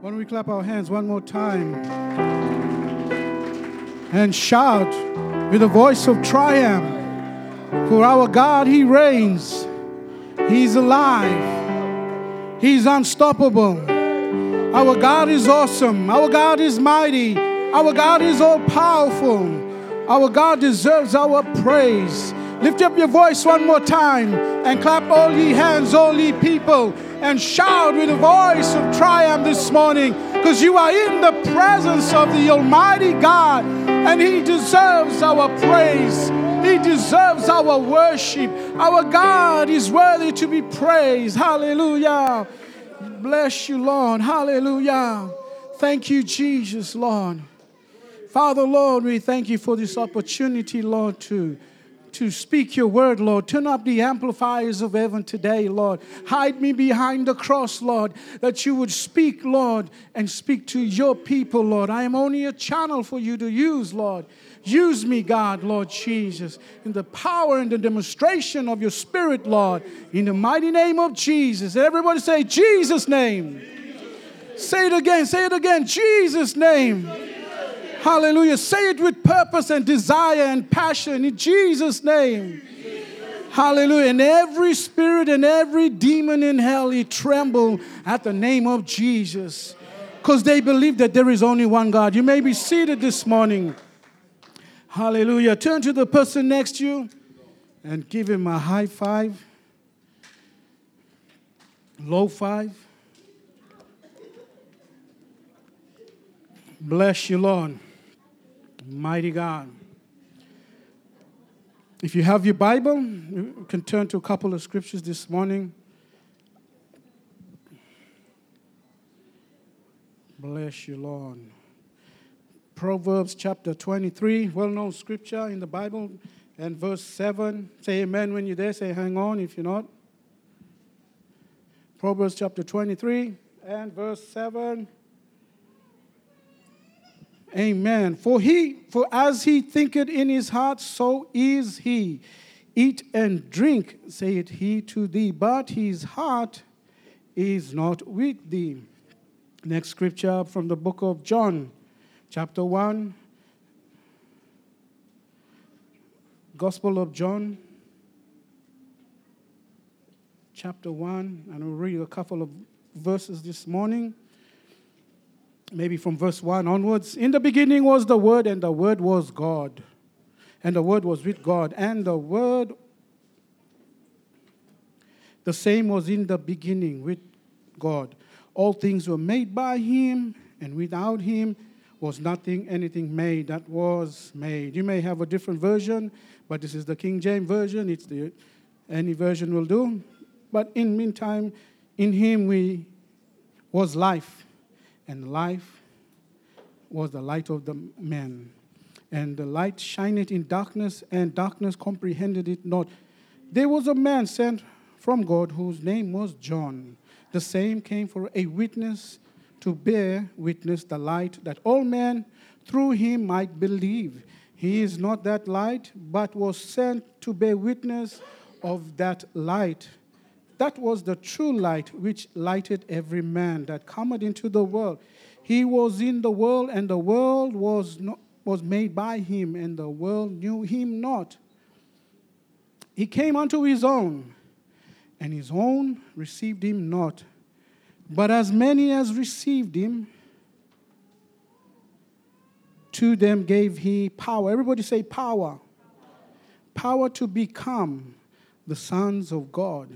Why don't we clap our hands one more time and shout with a voice of triumph? For our God, He reigns, He's alive, He's unstoppable. Our God is awesome, our God is mighty, our God is all powerful. Our God deserves our praise. Lift up your voice one more time and clap all ye hands, all ye people, and shout with a voice of triumph this morning because you are in the presence of the Almighty God and He deserves our praise. He deserves our worship. Our God is worthy to be praised. Hallelujah. Bless you, Lord. Hallelujah. Thank you, Jesus, Lord. Father, Lord, we thank you for this opportunity, Lord, to, to speak your word, Lord. Turn up the amplifiers of heaven today, Lord. Hide me behind the cross, Lord, that you would speak, Lord, and speak to your people, Lord. I am only a channel for you to use, Lord. Use me, God, Lord Jesus, in the power and the demonstration of your Spirit, Lord, in the mighty name of Jesus. Everybody say, Jesus' name. Say it again, say it again, Jesus' name. Hallelujah. Say it with purpose and desire and passion in Jesus' name. Hallelujah. And every spirit and every demon in hell, he trembled at the name of Jesus because they believe that there is only one God. You may be seated this morning. Hallelujah. Turn to the person next to you and give him a high five, low five. Bless you, Lord. Mighty God. If you have your Bible, you can turn to a couple of scriptures this morning. Bless you, Lord. Proverbs chapter 23, well known scripture in the Bible, and verse 7. Say amen when you're there. Say hang on if you're not. Proverbs chapter 23 and verse 7. Amen. For he, for as he thinketh in his heart, so is he. Eat and drink, saith he to thee, but his heart is not with thee. Next scripture from the book of John, chapter 1. Gospel of John, chapter 1, and we'll read a couple of verses this morning maybe from verse 1 onwards. In the beginning was the Word, and the Word was God. And the Word was with God. And the Word, the same was in the beginning with God. All things were made by Him, and without Him was nothing, anything made that was made. You may have a different version, but this is the King James Version. It's the any version will do. But in meantime, in Him we was life and life was the light of the man. And the light shined in darkness, and darkness comprehended it not. There was a man sent from God whose name was John. The same came for a witness to bear witness the light, that all men through him might believe. He is not that light, but was sent to bear witness of that light. That was the true light which lighted every man that cometh into the world. He was in the world, and the world was, not, was made by him, and the world knew him not. He came unto his own, and his own received him not. But as many as received him, to them gave he power. Everybody say power. Power to become the sons of God,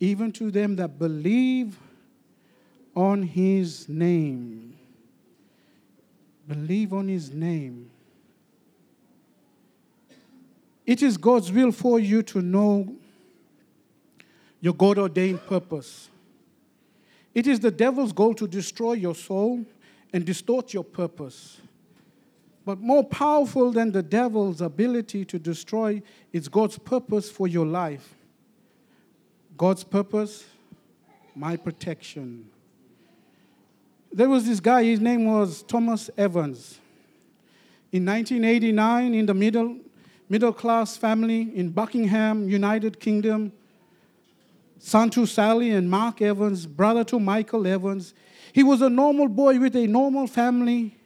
even to them that believe on his name. Believe on his name. It is God's will for you to know your God ordained purpose. It is the devil's goal to destroy your soul and distort your purpose. But more powerful than the devil's ability to destroy is God's purpose for your life. God's purpose, my protection. There was this guy, his name was Thomas Evans. In 1989, in the middle, middle class family in Buckingham, United Kingdom, son to Sally and Mark Evans, brother to Michael Evans. He was a normal boy with a normal family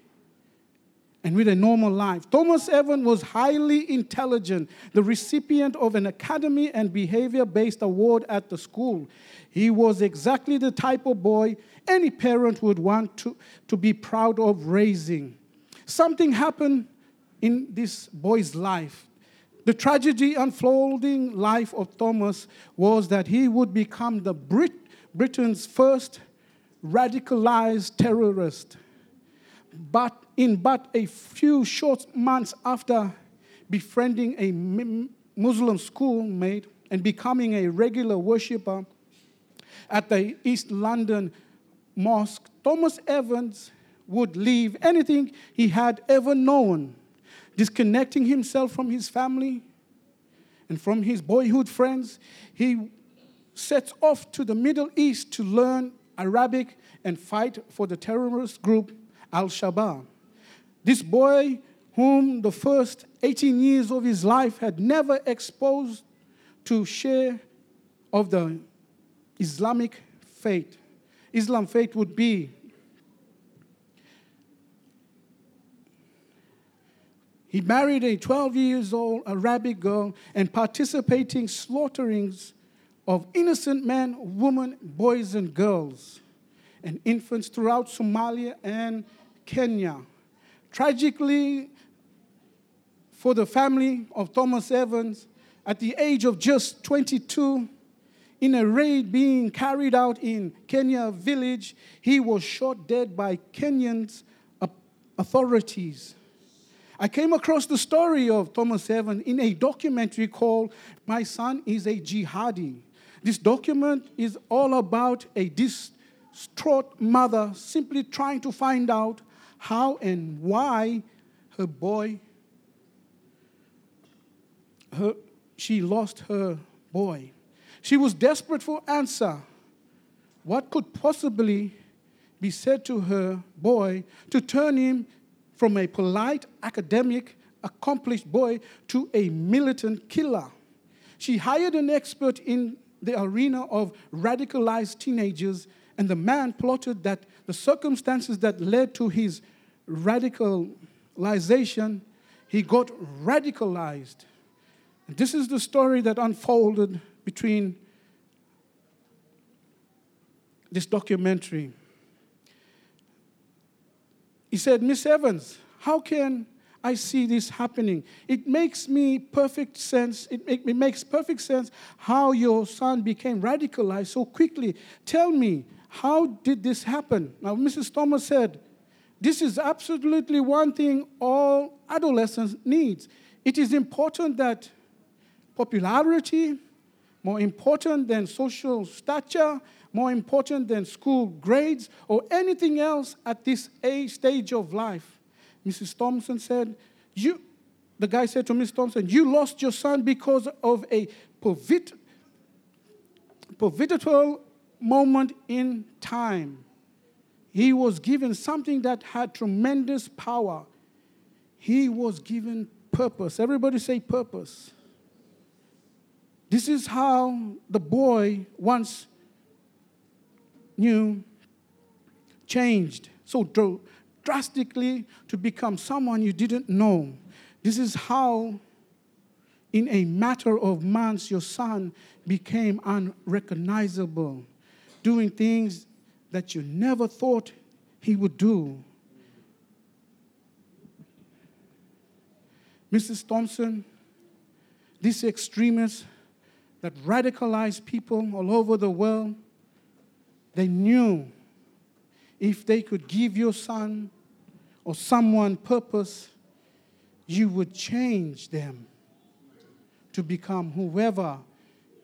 and with a normal life. Thomas Evans was highly intelligent, the recipient of an academy and behavior based award at the school. He was exactly the type of boy any parent would want to, to be proud of raising. Something happened in this boy's life. The tragedy unfolding life of Thomas was that he would become the Brit- Britain's first radicalized terrorist. But in but a few short months after befriending a Muslim schoolmate and becoming a regular worshiper at the East London Mosque, Thomas Evans would leave anything he had ever known, disconnecting himself from his family and from his boyhood friends. He sets off to the Middle East to learn Arabic and fight for the terrorist group Al Shabaab. This boy, whom the first 18 years of his life had never exposed to share of the Islamic faith. Islam faith would be He married a 12 years old Arabic girl and participating slaughterings of innocent men, women, boys, and girls, and infants throughout Somalia and Kenya. Tragically, for the family of Thomas Evans, at the age of just 22, in a raid being carried out in Kenya village, he was shot dead by Kenyan's authorities. I came across the story of Thomas Evans in a documentary called My Son is a Jihadi. This document is all about a distraught mother simply trying to find out how and why her boy, her, she lost her boy. She was desperate for answer. What could possibly be said to her boy to turn him from a polite, academic, accomplished boy to a militant killer? She hired an expert in the arena of radicalized teenagers, and the man plotted that the circumstances that led to his radicalization, he got radicalized. This is the story that unfolded between this documentary. He said, Miss Evans, how can I see this happening? It makes me perfect sense. It, it, it makes perfect sense how your son became radicalized so quickly. Tell me, how did this happen? Now, Mrs. Thomas said, this is absolutely one thing all adolescents needs. It is important that popularity, more important than social stature, more important than school grades or anything else at this age stage of life. Mrs. Thompson said, you, the guy said to Miss Thompson, you lost your son because of a pivotal moment in time. He was given something that had tremendous power. He was given purpose. Everybody say purpose. This is how the boy once knew changed so dr- drastically to become someone you didn't know. This is how, in a matter of months, your son became unrecognizable, doing things that you never thought he would do. Mrs. Thompson, these extremists that radicalize people all over the world, they knew if they could give your son or someone purpose, you would change them to become whoever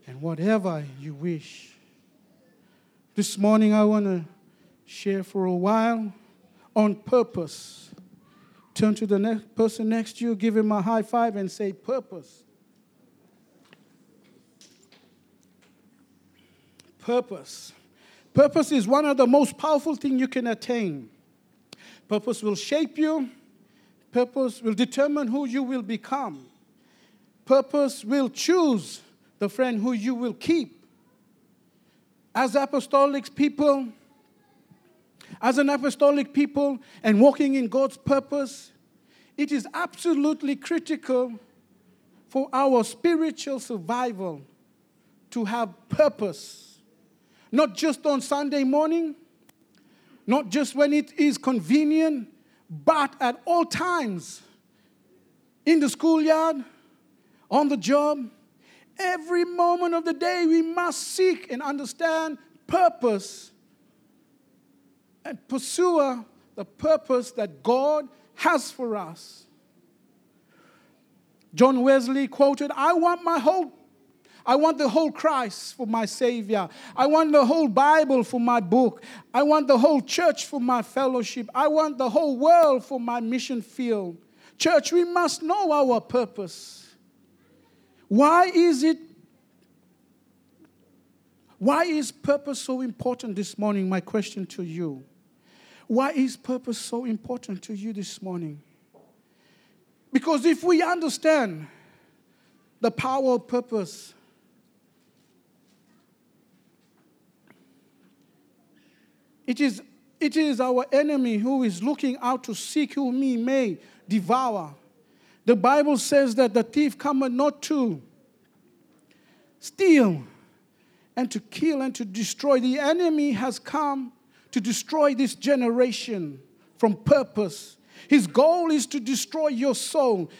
and whatever you wish. This morning, I want to share for a while on purpose. Turn to the next person next to you, give him a high five, and say, Purpose. Purpose. Purpose is one of the most powerful things you can attain. Purpose will shape you, purpose will determine who you will become. Purpose will choose the friend who you will keep. As apostolic people, as an apostolic people and walking in God's purpose, it is absolutely critical for our spiritual survival to have purpose. Not just on Sunday morning, not just when it is convenient, but at all times in the schoolyard, on the job, every moment of the day, we must seek and understand purpose and pursue the purpose that God has for us. John Wesley quoted, I want my whole I want the whole Christ for my Savior. I want the whole Bible for my book. I want the whole church for my fellowship. I want the whole world for my mission field. Church, we must know our purpose. Why is it? Why is purpose so important this morning? My question to you. Why is purpose so important to you this morning? Because if we understand the power of purpose, it is, it is our enemy who is looking out to seek whom he may devour. The Bible says that the thief cometh not to steal and to kill and to destroy. The enemy has come to destroy this generation from purpose his goal is to destroy your soul.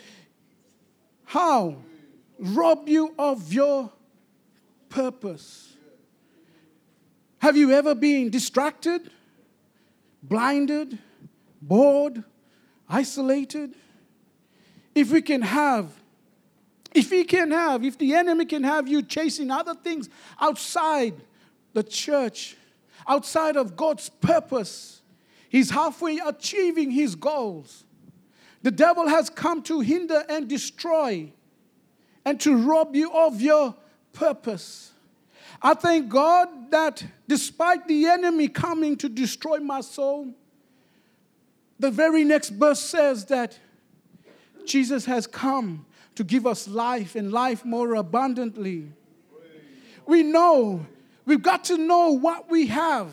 How? Rob you of your purpose. Have you ever been distracted, blinded, bored, isolated? If we can have, if we can have, if the enemy can have you chasing other things outside the church, outside of God's purpose, He's halfway achieving his goals. The devil has come to hinder and destroy and to rob you of your purpose. I thank God that despite the enemy coming to destroy my soul, the very next verse says that Jesus has come to give us life and life more abundantly. We know, we've got to know what we have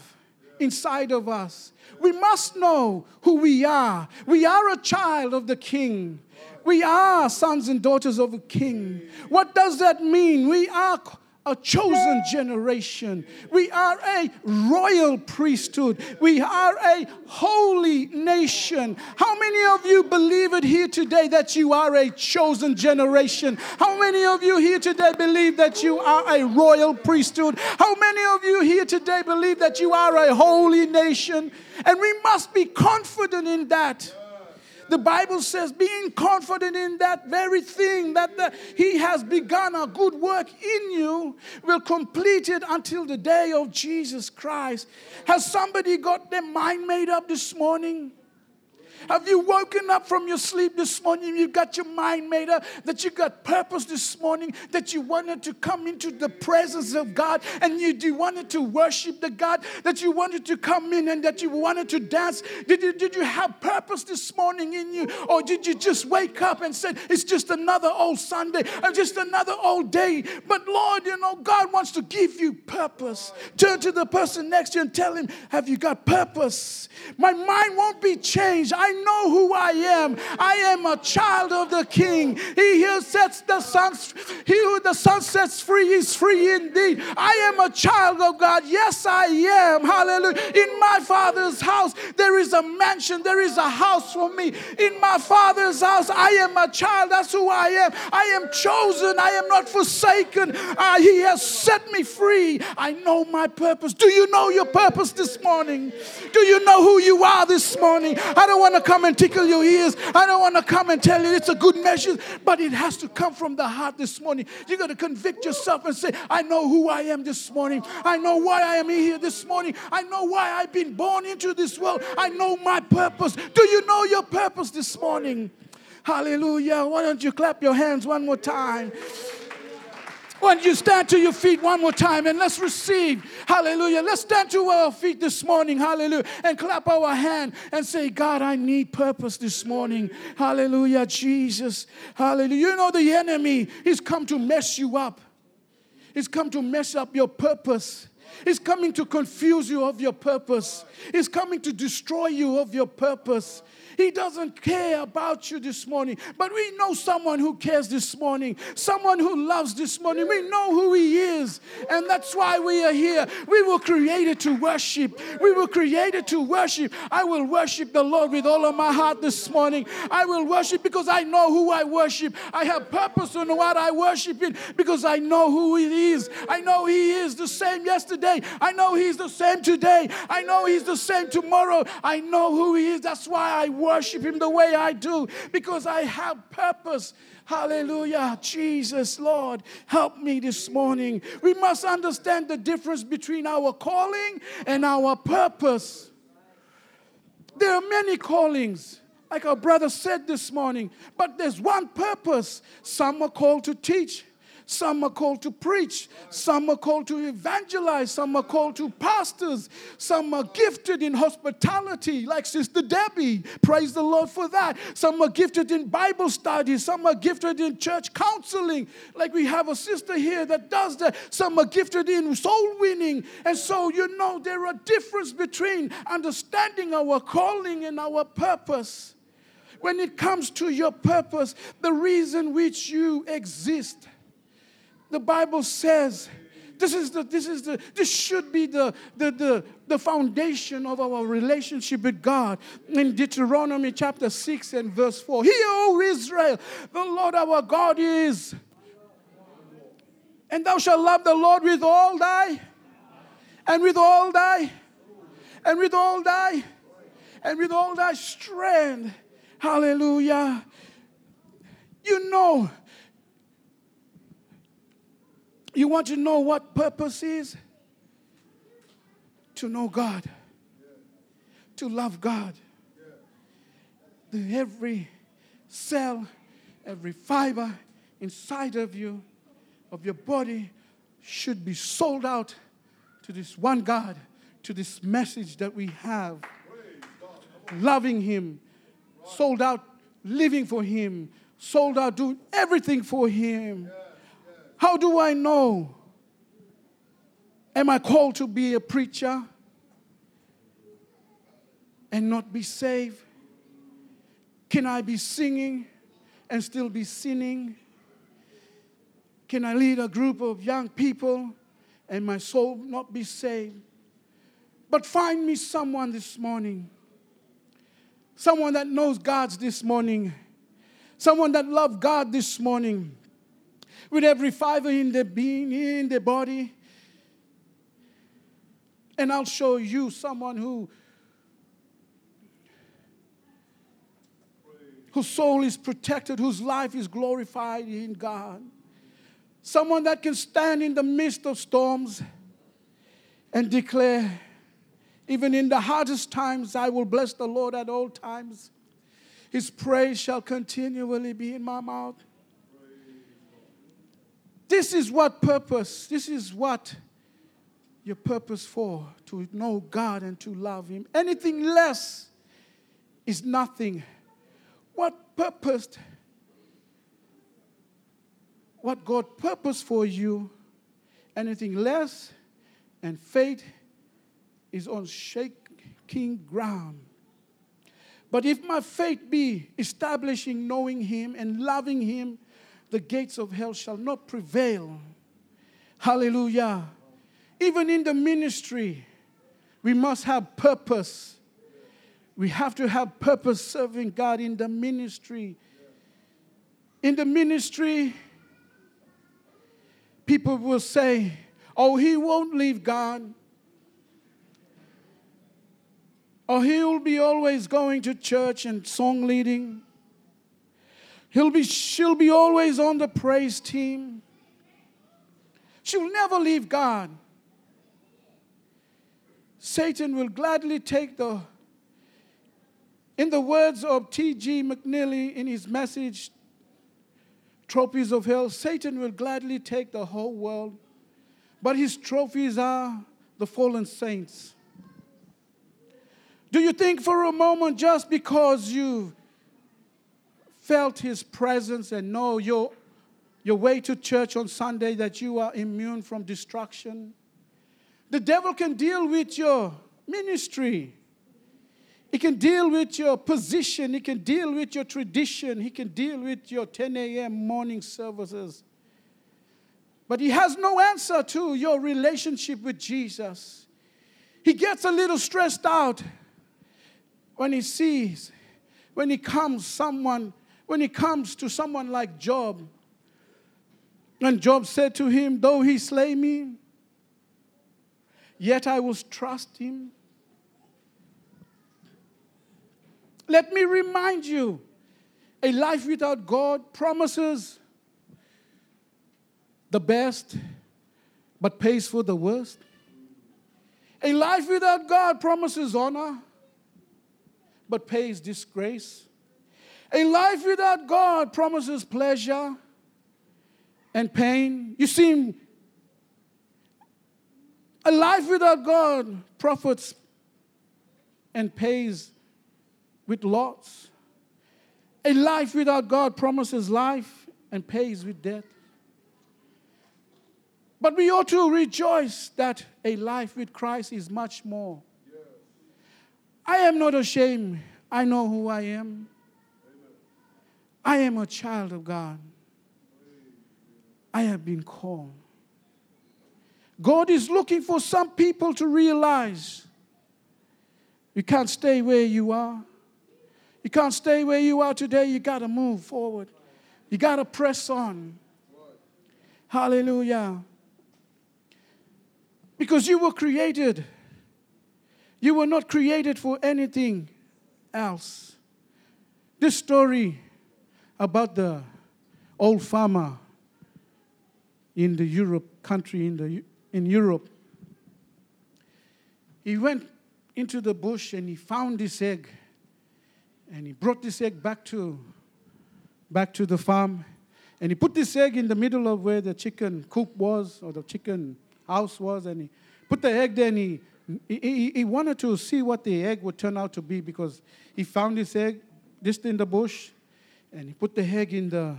inside of us. We must know who we are. We are a child of the King. We are sons and daughters of a King. What does that mean? We are a chosen generation. We are a royal priesthood. We are a holy nation. How many of you believe it here today that you are a chosen generation? How many of you here today believe that you are a royal priesthood? How many of you here today believe that you are a holy nation? And we must be confident in that. The Bible says, being confident in that very thing that the, He has begun a good work in you, will complete it until the day of Jesus Christ. Has somebody got their mind made up this morning? Have you woken up from your sleep this morning? You've got your mind made up that you got purpose this morning, that you wanted to come into the presence of God and you, you wanted to worship the God, that you wanted to come in and that you wanted to dance. Did you, did you have purpose this morning in you? Or did you just wake up and say, it's just another old Sunday and just another old day? But Lord, you know, God wants to give you purpose. Turn to the person next to you and tell him, Have you got purpose? My mind won't be changed. I know who I am. I am a child of the King. He who sets the sun, he who the sun sets free is free indeed. I am a child of God. Yes, I am. Hallelujah. In my Father's house, there is a mansion. There is a house for me. In my Father's house, I am a child. That's who I am. I am chosen. I am not forsaken. Uh, he has set me free. I know my purpose. Do you know your purpose this morning? Do you know who you are this morning? I don't want to come and tickle your ears. I don't want to come and tell you it's a good message, but it has to come from the heart this morning. You got to convict yourself and say, I know who I am this morning. I know why I am here this morning. I know why I've been born into this world. I know my purpose. Do you know your purpose this morning? Hallelujah. Why don't you clap your hands one more time? Why don't you stand to your feet one more time and let's receive. Hallelujah. Let's stand to our feet this morning. Hallelujah. And clap our hand and say, God, I need purpose this morning. Hallelujah. Jesus. Hallelujah. You know the enemy, he's come to mess you up. He's come to mess up your purpose. He's coming to confuse you of your purpose. He's coming to destroy you of your purpose. He doesn't care about you this morning. But we know someone who cares this morning, someone who loves this morning. We know who He is. And that's why we are here. We were created to worship. We were created to worship. I will worship the Lord with all of my heart this morning. I will worship because I know who I worship. I have purpose in what I worship in because I know who He is. I know He is the same yesterday. I know He's the same today. I know He's the same tomorrow. I know who He is. That's why I worship Him the way I do because I have purpose. Hallelujah. Jesus, Lord, help me this morning. We must understand the difference between our calling and our purpose. There are many callings, like our brother said this morning, but there's one purpose. Some are called to teach, some are called to preach. Some are called to evangelize. Some are called to pastors. Some are gifted in hospitality, like Sister Debbie. Praise the Lord for that. Some are gifted in Bible studies. Some are gifted in church counseling, like we have a sister here that does that. Some are gifted in soul winning. And so, you know, there are difference between understanding our calling and our purpose. When it comes to your purpose, the reason which you exist the Bible says this is the this is the this should be the the the, the foundation of our relationship with God. In Deuteronomy chapter 6 and verse 4 hear o israel the lord our god is and thou shalt love the lord with all thy and with all thy and with all thy and with all thy strength. Hallelujah. You know you want to know what purpose is? To know God, to love God. Every cell, every fiber inside of you, of your body, should be sold out to this one God, to this message that we have. Loving Him, sold out, living for Him, sold out, doing everything for Him. How do I know? Am I called to be a preacher and not be saved? Can I be singing and still be sinning? Can I lead a group of young people and my soul not be saved? But find me someone this morning, someone that knows God this morning, someone that loves God this morning with every fiber in the being, in the body. And I'll show you someone who whose soul is protected, whose life is glorified in God. Someone that can stand in the midst of storms and declare, even in the hardest times, I will bless the Lord at all times. His praise shall continually be in my mouth. This is what purpose, this is what your purpose for to know God and to love Him. Anything less is nothing. What purpose, what God purposed for you, anything less, and faith is on shaking ground. But if my faith be establishing knowing Him and loving Him the gates of hell shall not prevail. Hallelujah. Even in the ministry, we must have purpose. We have to have purpose serving God in the ministry. In the ministry, people will say, Oh, he won't leave God. Oh, or he'll be always going to church and song leading. He'll be, she'll be always on the praise team. She'll never leave God. Satan will gladly take the, in the words of T.G. McNeely in his message, Trophies of Hell, Satan will gladly take the whole world, but his trophies are the fallen saints. Do you think for a moment just because you felt his presence and know your, your way to church on Sunday that you are immune from destruction? The devil can deal with your ministry. He can deal with your position. He can deal with your tradition. He can deal with your 10 a.m. morning services. But he has no answer to your relationship with Jesus. He gets a little stressed out when he sees, when he comes someone, when it comes to someone like Job. And Job said to him, Though he slay me, yet I will trust him. Let me remind you a life without God promises the best but pays for the worst. A life without God promises honor but pays disgrace. A life without God promises pleasure and pain. You see, a life without God profits and pays with loss. A life without God promises life and pays with death. But we ought to rejoice that a life with Christ is much more. I am not ashamed. I know who I am. I am a child of God. I have been called. God is looking for some people to realize you can't stay where you are. You can't stay where you are today. You got to move forward. You got to press on. Hallelujah. Because you were created. You were not created for anything else. This story about the old farmer in the Europe country in the in Europe. He went into the bush and he found this egg and he brought this egg back to, back to the farm. And he put this egg in the middle of where the chicken coop was, or the chicken house was. And he put the egg there and he, he, he wanted to see what the egg would turn out to be because he found this egg just in the bush. And he put the egg in the,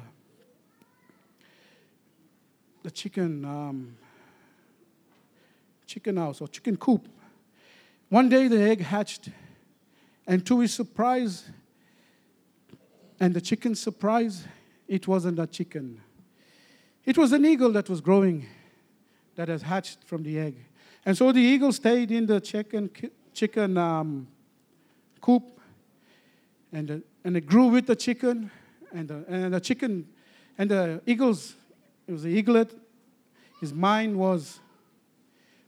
the chicken, um, chicken house or chicken coop. One day the egg hatched and to his surprise, and the chicken's surprise, it wasn't a chicken. It was an eagle that was growing, that has hatched from the egg. And so the eagle stayed in the chicken, chicken um, coop, and, and it grew with the chicken, and the, and the chicken, and the eagles, it was the eaglet, his mind was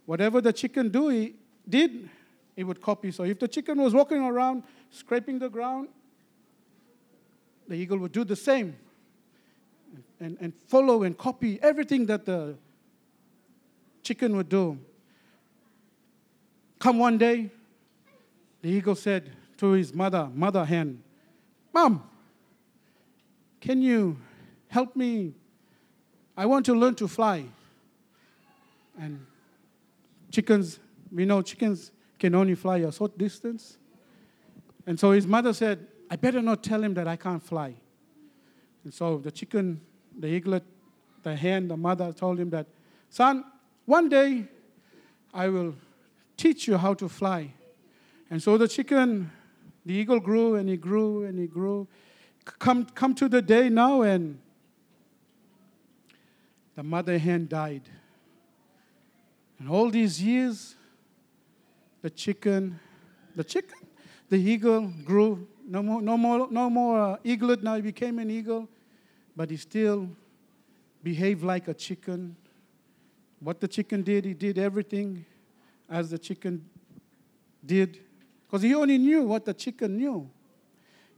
whatever the chicken do, he did, he would copy. So if the chicken was walking around scraping the ground, the eagle would do the same and, and follow and copy everything that the chicken would do. Come one day, the eagle said to his mother, mother hen, Mom, can you help me? I want to learn to fly. And chickens, we know chickens can only fly a short distance. And so his mother said, I better not tell him that I can't fly. And so the chicken, the eaglet, the hen, the mother told him that, son, one day I will teach you how to fly. And so the chicken, the eagle grew and he grew and he grew. Come, come to the day now, and the mother hen died. And all these years, the chicken, the chicken, the eagle grew. No more, no more, no more uh, eaglet. Now he became an eagle, but he still behaved like a chicken. What the chicken did, he did everything as the chicken did, because he only knew what the chicken knew.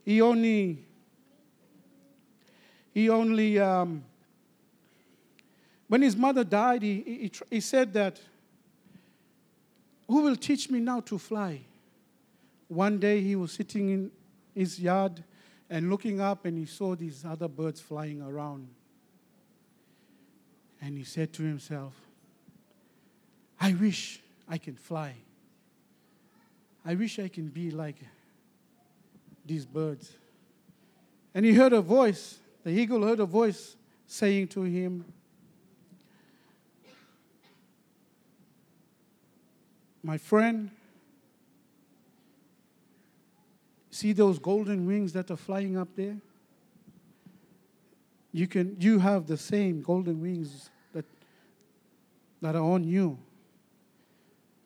He only, he only. Um, when his mother died, he, he, he said that who will teach me now to fly? One day he was sitting in his yard and looking up, and he saw these other birds flying around. And he said to himself, I wish I can fly. I wish I can be like these birds. And he heard a voice, the eagle heard a voice saying to him, My friend, see those golden wings that are flying up there? You can you have the same golden wings that that are on you.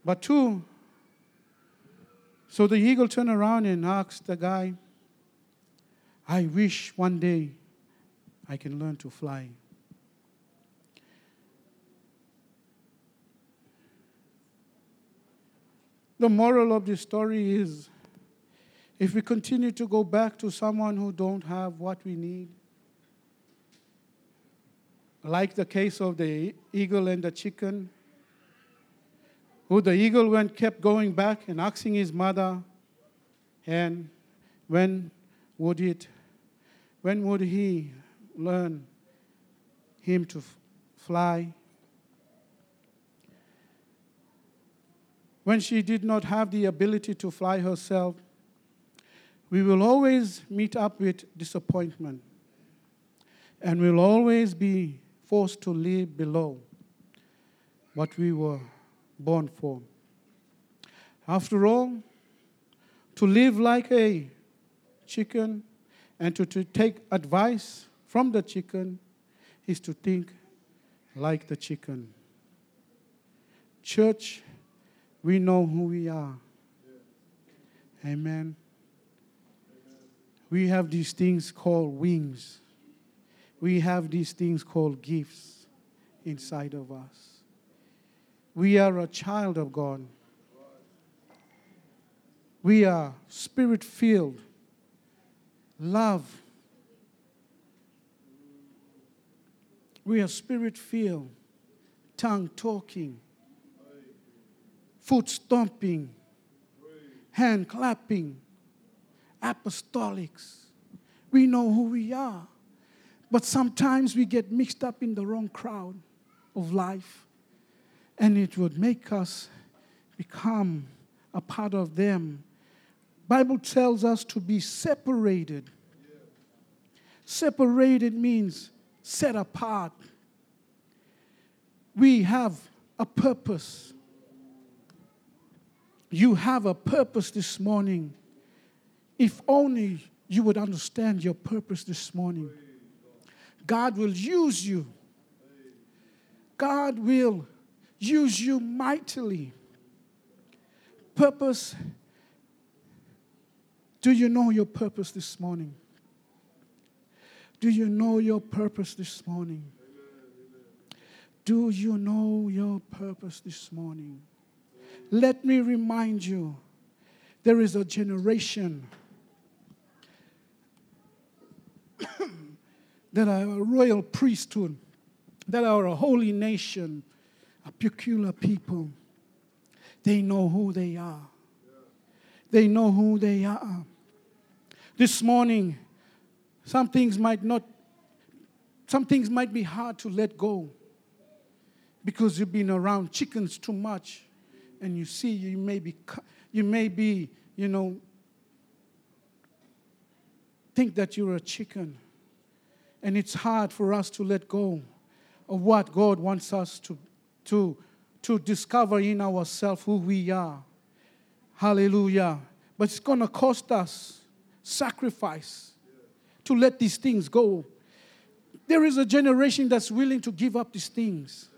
But two, so the eagle turned around and asked the guy, I wish one day I can learn to fly. The moral of this story is if we continue to go back to someone who don't have what we need, like the case of the eagle and the chicken, who the eagle went kept going back and asking his mother, and when would it, when would he learn him to f- fly? When she did not have the ability to fly herself, we will always meet up with disappointment and we'll always be forced to live below what we were born for. After all, to live like a chicken and to, to take advice from the chicken is to think like the chicken. Church, we know who we are. Amen. We have these things called wings. We have these things called gifts inside of us. We are a child of God. We are spirit filled, love. We are spirit filled, tongue talking, foot stomping, hand clapping, apostolics. We know who we are. But sometimes we get mixed up in the wrong crowd of life, and it would make us become a part of them. Bible tells us to be separated. Separated means set apart. We have a purpose. You have a purpose this morning. If only you would understand your purpose this morning. God will use you. God will use you mightily. Purpose. Do you know your purpose this morning? Do you know your purpose this morning? Do you know your purpose this morning? Let me remind you there is a generation that are a royal priesthood, that are a holy nation, a peculiar people. They know who they are. They know who they are. This morning, some things might not, some things might be hard to let go because you've been around chickens too much and you see you may be, you may be, you know, think that you're a chicken. And it's hard for us to let go of what God wants us to, to, to discover in ourselves who we are. Hallelujah. But it's going to cost us sacrifice to let these things go. There is a generation that's willing to give up these things.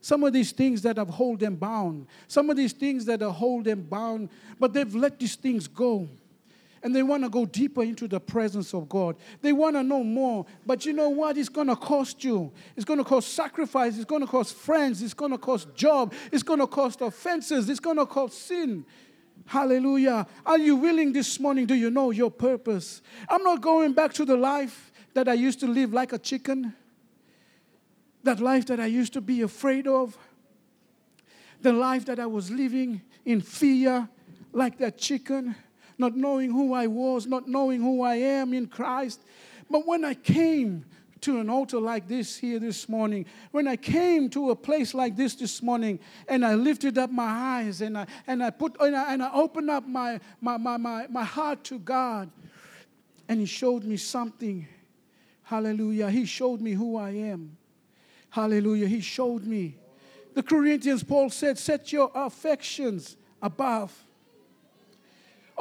Some of these things that have hold them bound. Some of these things that have hold them bound, but they've let these things go and they want to go deeper into the presence of God. They want to know more. But you know what? It's going to cost you. It's going to cost sacrifice. It's going to cost friends. It's going to cost job. It's going to cost offenses. It's going to cost sin. Hallelujah. Are you willing this morning? Do you know your purpose? I'm not going back to the life that I used to live like a chicken, that life that I used to be afraid of, the life that I was living in fear like that chicken not knowing who I was, not knowing who I am in Christ. But when I came to an altar like this here this morning, when I came to a place like this this morning, and I lifted up my eyes and I, and I put and I, and I opened up my, my, my, my, my heart to God, and He showed me something. Hallelujah. He showed me who I am. Hallelujah. He showed me The Corinthians, Paul said, Set your affections above.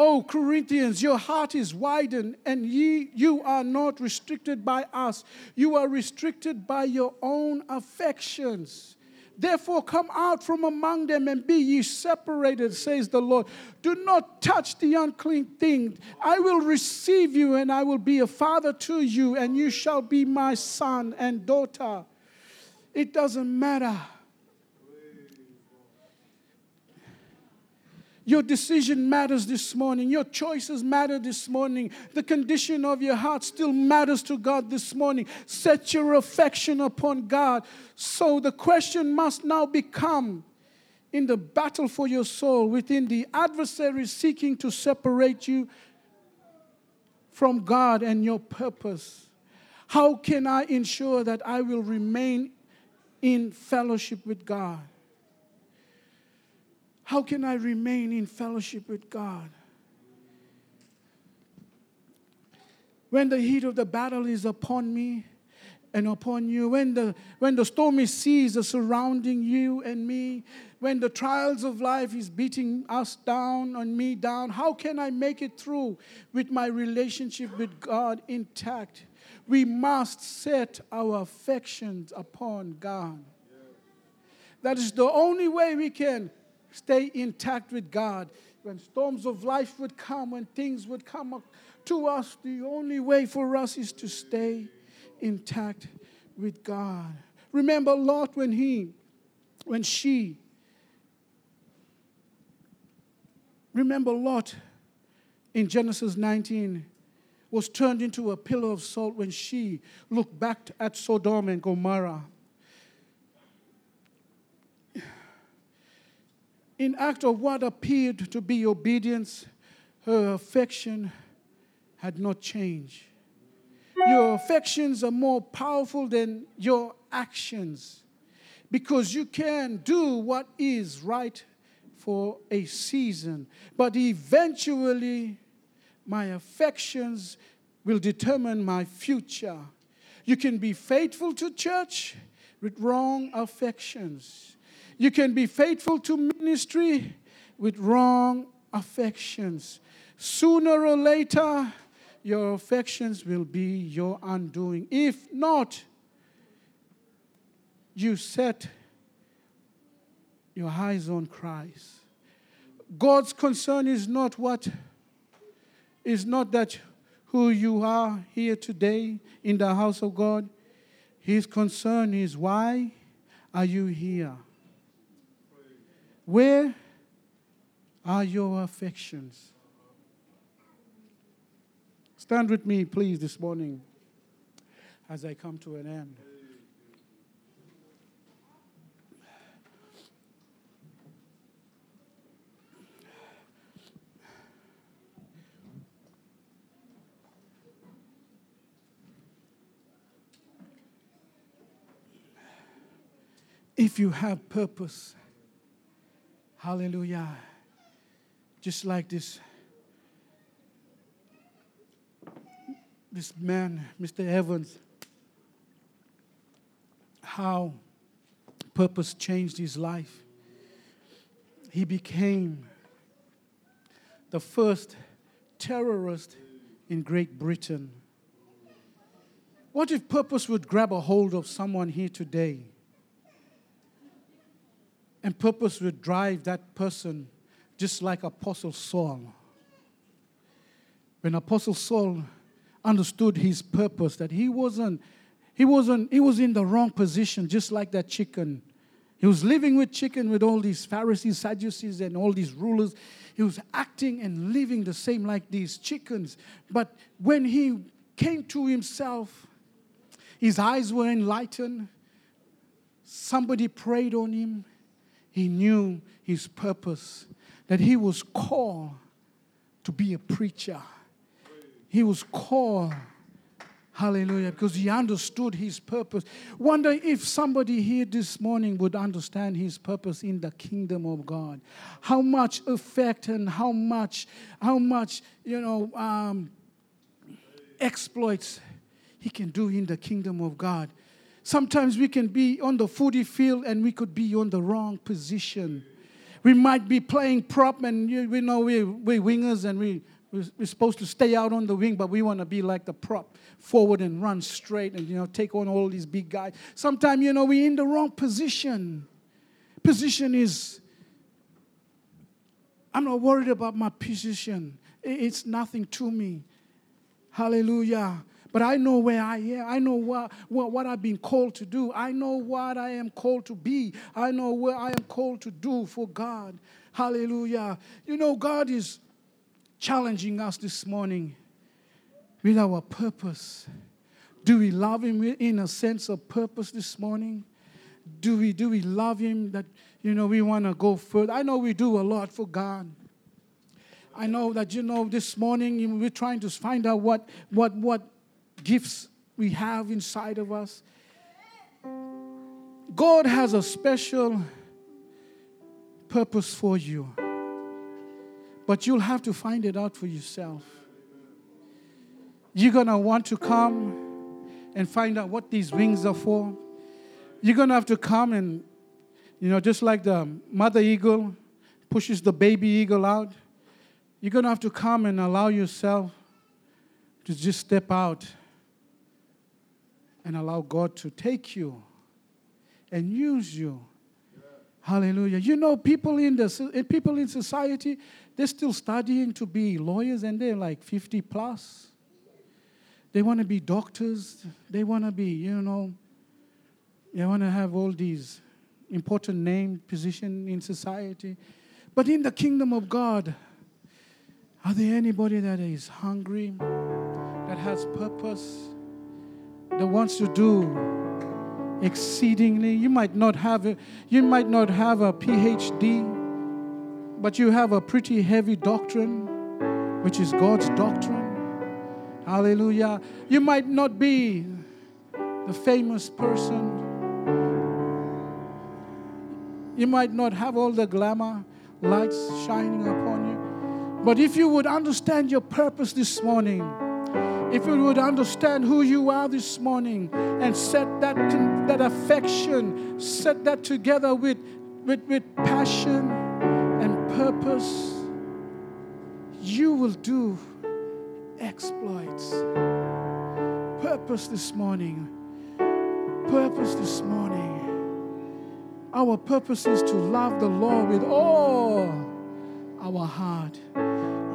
Oh, Corinthians, your heart is widened, and ye, you are not restricted by us. You are restricted by your own affections. Therefore, come out from among them and be ye separated, says the Lord. Do not touch the unclean thing. I will receive you, and I will be a father to you, and you shall be my son and daughter. It doesn't matter Your decision matters this morning. Your choices matter this morning. The condition of your heart still matters to God this morning. Set your affection upon God. So the question must now become in the battle for your soul, within the adversary seeking to separate you from God and your purpose. How can I ensure that I will remain in fellowship with God? How can I remain in fellowship with God? When the heat of the battle is upon me and upon you, when the, when the stormy seas are surrounding you and me, when the trials of life is beating us down on me down, how can I make it through with my relationship with God intact? We must set our affections upon God. That is the only way we can stay intact with God. When storms of life would come, when things would come up to us, the only way for us is to stay intact with God. Remember Lot when he, when she, remember Lot in Genesis 19 was turned into a pillar of salt when she looked back at Sodom and Gomorrah. In act of what appeared to be obedience, her affection had not changed. Your affections are more powerful than your actions because you can do what is right for a season, but eventually my affections will determine my future. You can be faithful to church with wrong affections. You can be faithful to ministry with wrong affections. Sooner or later, your affections will be your undoing. If not, you set your eyes on Christ. God's concern is not what is not that who you are here today in the house of God. His concern is why are you here? Where are your affections? Stand with me, please, this morning as I come to an end. If you have purpose, Hallelujah. Just like this this man, Mr. Evans, how purpose changed his life. He became the first terrorist in Great Britain. What if purpose would grab a hold of someone here today and purpose would drive that person just like Apostle Saul. When Apostle Saul understood his purpose, that he wasn't, he wasn't, he was in the wrong position, just like that chicken. He was living with chicken with all these Pharisees, Sadducees, and all these rulers. He was acting and living the same like these chickens. But when he came to himself, his eyes were enlightened. Somebody prayed on him he knew his purpose, that he was called to be a preacher. He was called, hallelujah, because he understood his purpose. Wonder if somebody here this morning would understand his purpose in the kingdom of God. How much effect and how much, how much, you know, um, exploits he can do in the kingdom of God. Sometimes we can be on the footy field and we could be on the wrong position. We might be playing prop and you, we know we, we're wingers and we, we're supposed to stay out on the wing, but we want to be like the prop, forward and run straight and, you know, take on all these big guys. Sometimes, you know, we're in the wrong position. Position is, I'm not worried about my position. It's nothing to me. Hallelujah. But I know where I am. I know what, what, what I've been called to do. I know what I am called to be. I know where I am called to do for God. Hallelujah. You know, God is challenging us this morning with our purpose. Do we love Him in a sense of purpose this morning? Do we, do we love Him that, you know, we want to go further? I know we do a lot for God. I know that, you know, this morning we're trying to find out what, what, what gifts we have inside of us. God has a special purpose for you, but you'll have to find it out for yourself. You're going to want to come and find out what these wings are for. You're going to have to come and, you know, just like the mother eagle pushes the baby eagle out, you're going to have to come and allow yourself to just step out and allow God to take you and use you. Hallelujah. You know, people in the eh, people in society, they're still studying to be lawyers and they're like 50 plus. They want to be doctors. They want to be, you know, they want to have all these important name position in society. But in the kingdom of God, are there anybody that is hungry, that has purpose, that wants to do exceedingly? You might not have a, you might not have a PhD, but you have a pretty heavy doctrine, which is God's doctrine. Hallelujah. You might not be the famous person. You might not have all the glamour lights shining upon you. But if you would understand your purpose this morning, if you would understand who you are this morning and set that, that affection, set that together with, with, with passion and purpose, you will do exploits. Purpose this morning. Purpose this morning. Our purpose is to love the Lord with all our heart,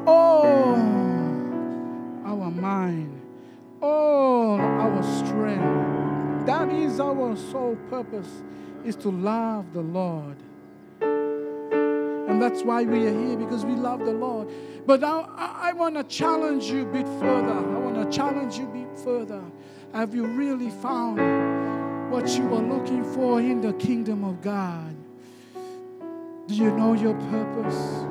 all our mind, all our strength. That is our sole purpose, is to love the Lord. And that's why we are here, because we love the Lord. But I, I, want to challenge you a bit further. I want to challenge you a bit further. Have you really found what you are looking for in the kingdom of God? Do you know your purpose?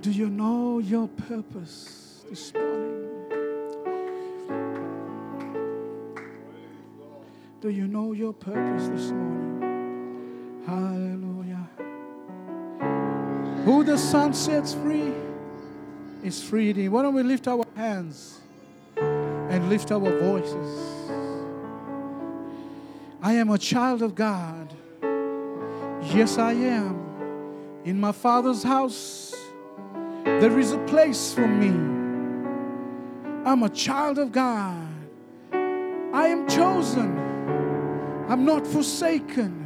Do you know your purpose this morning? Do you know your purpose this morning? Hallelujah. Who the Son sets free is free. Why don't we lift our hands and lift our voices? I am a child of God. Yes, I am. In my Father's house there is a place for me. I'm a child of God. I am chosen. I'm not forsaken.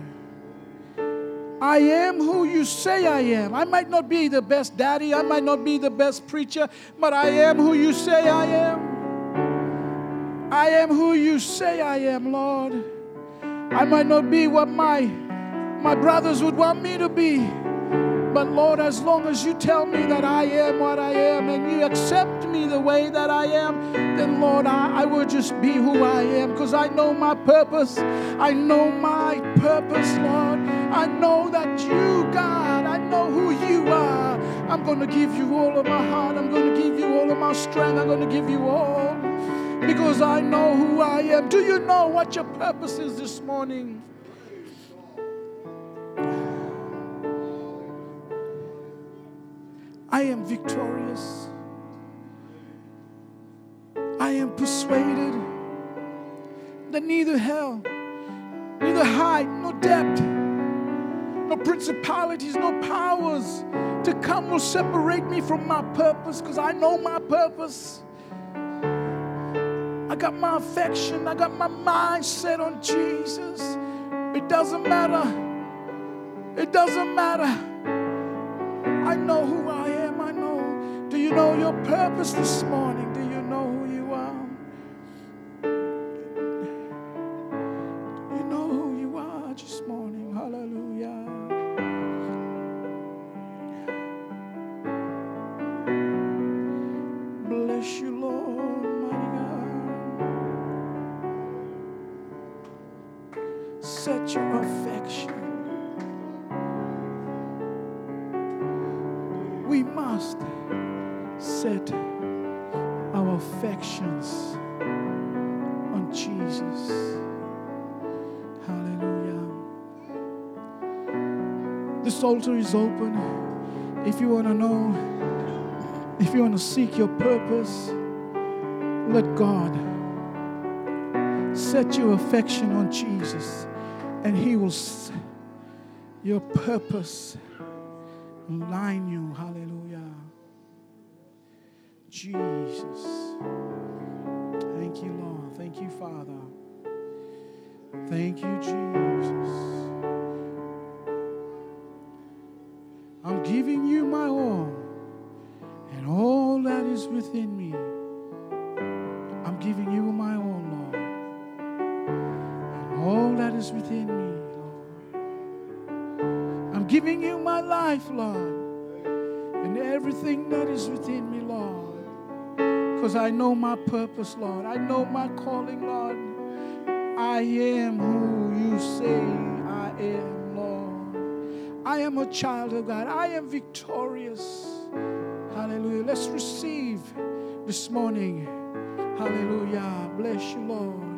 I am who you say I am. I might not be the best daddy, I might not be the best preacher, but I am who you say I am. I am who you say I am, Lord. I might not be what my my brothers would want me to be. But Lord, as long as you tell me that I am what I am and you accept me the way that I am, then Lord, I, I will just be who I am because I know my purpose. I know my purpose, Lord. I know that you, God, I know who you are. I'm going to give you all of my heart. I'm going to give you all of my strength. I'm going to give you all because I know who I am. Do you know what your purpose is this morning? I am victorious. I am persuaded that neither hell, neither height, nor depth, no principalities, no powers to come will separate me from my purpose because I know my purpose. I got my affection, I got my mind set on Jesus. It doesn't matter. It doesn't matter. You know your purpose this morning? Altar is open. If you want to know, if you want to seek your purpose, let God set your affection on Jesus, and He will s- your purpose line you. Hallelujah. Jesus. Thank you, Lord. Thank you, Father. Thank you, Jesus. I'm giving you my all and all that is within me. I'm giving you my all, Lord. And all that is within me, Lord. I'm giving you my life, Lord. And everything that is within me, Lord. Because I know my purpose, Lord. I know my calling, Lord. I am who you say I am. I am a child of God. I am victorious. Hallelujah. Let's receive this morning. Hallelujah. Bless you, Lord.